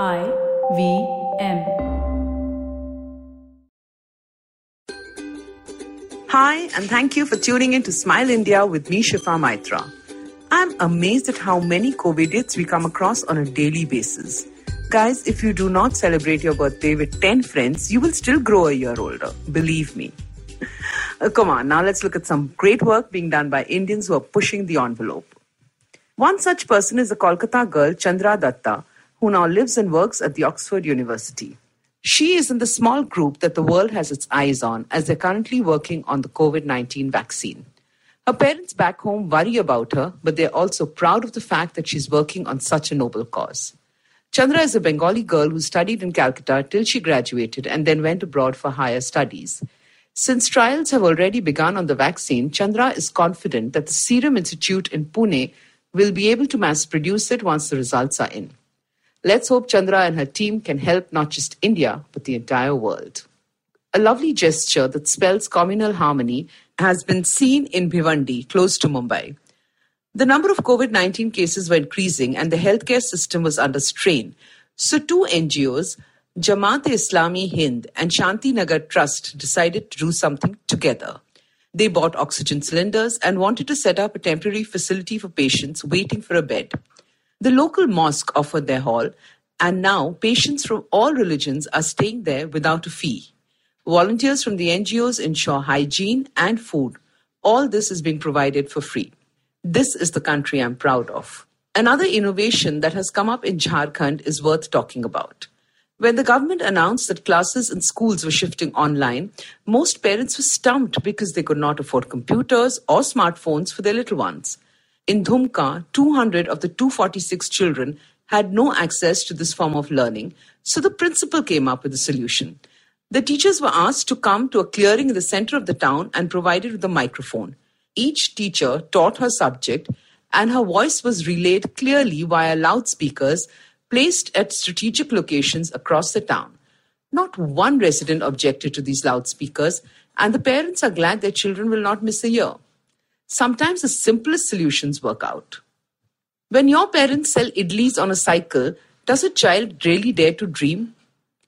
I V M. Hi, and thank you for tuning in to Smile India with me, Shifa Maitra. I'm amazed at how many COVIDians we come across on a daily basis. Guys, if you do not celebrate your birthday with 10 friends, you will still grow a year older. Believe me. Uh, come on, now let's look at some great work being done by Indians who are pushing the envelope. One such person is a Kolkata girl, Chandra Datta, who now lives and works at the Oxford University. She is in the small group that the world has its eyes on as they're currently working on the COVID 19 vaccine. Her parents back home worry about her, but they're also proud of the fact that she's working on such a noble cause. Chandra is a Bengali girl who studied in Calcutta till she graduated and then went abroad for higher studies. Since trials have already begun on the vaccine, Chandra is confident that the Serum Institute in Pune will be able to mass produce it once the results are in. Let's hope Chandra and her team can help not just India, but the entire world. A lovely gesture that spells communal harmony has been seen in Bhivandi, close to Mumbai. The number of COVID 19 cases were increasing and the healthcare system was under strain. So, two NGOs, Jamaat Islami Hind and Shanti Nagar Trust, decided to do something together. They bought oxygen cylinders and wanted to set up a temporary facility for patients waiting for a bed. The local mosque offered their hall, and now patients from all religions are staying there without a fee. Volunteers from the NGOs ensure hygiene and food. All this is being provided for free. This is the country I'm proud of. Another innovation that has come up in Jharkhand is worth talking about. When the government announced that classes in schools were shifting online, most parents were stumped because they could not afford computers or smartphones for their little ones. In Dumka, 200 of the 246 children had no access to this form of learning, so the principal came up with a solution. The teachers were asked to come to a clearing in the center of the town and provided with a microphone. Each teacher taught her subject, and her voice was relayed clearly via loudspeakers placed at strategic locations across the town. Not one resident objected to these loudspeakers, and the parents are glad their children will not miss a year. Sometimes the simplest solutions work out. When your parents sell idlis on a cycle, does a child really dare to dream?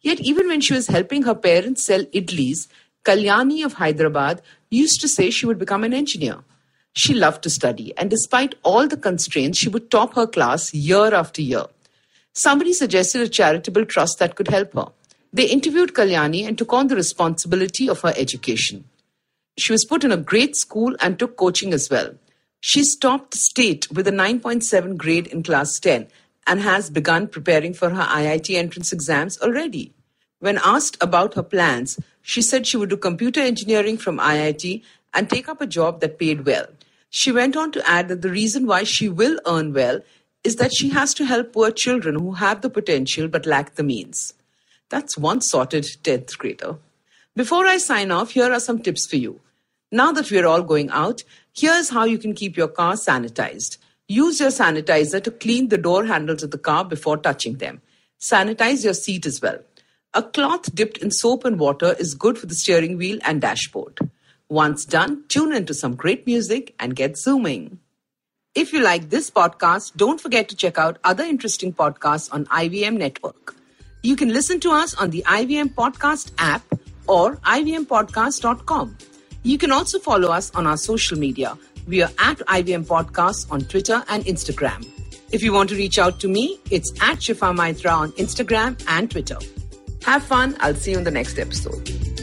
Yet, even when she was helping her parents sell idlis, Kalyani of Hyderabad used to say she would become an engineer. She loved to study, and despite all the constraints, she would top her class year after year. Somebody suggested a charitable trust that could help her. They interviewed Kalyani and took on the responsibility of her education. She was put in a great school and took coaching as well. She topped state with a 9.7 grade in class 10 and has begun preparing for her IIT entrance exams already. When asked about her plans, she said she would do computer engineering from IIT and take up a job that paid well. She went on to add that the reason why she will earn well is that she has to help poor children who have the potential but lack the means. That's one sorted 10th grader. Before I sign off, here are some tips for you. Now that we're all going out, here's how you can keep your car sanitized. Use your sanitizer to clean the door handles of the car before touching them. Sanitize your seat as well. A cloth dipped in soap and water is good for the steering wheel and dashboard. Once done, tune into some great music and get zooming. If you like this podcast, don't forget to check out other interesting podcasts on IVM Network. You can listen to us on the IVM Podcast app or ivmpodcast.com. You can also follow us on our social media. We are at IVM Podcasts on Twitter and Instagram. If you want to reach out to me, it's at Shifa Maitra on Instagram and Twitter. Have fun. I'll see you in the next episode.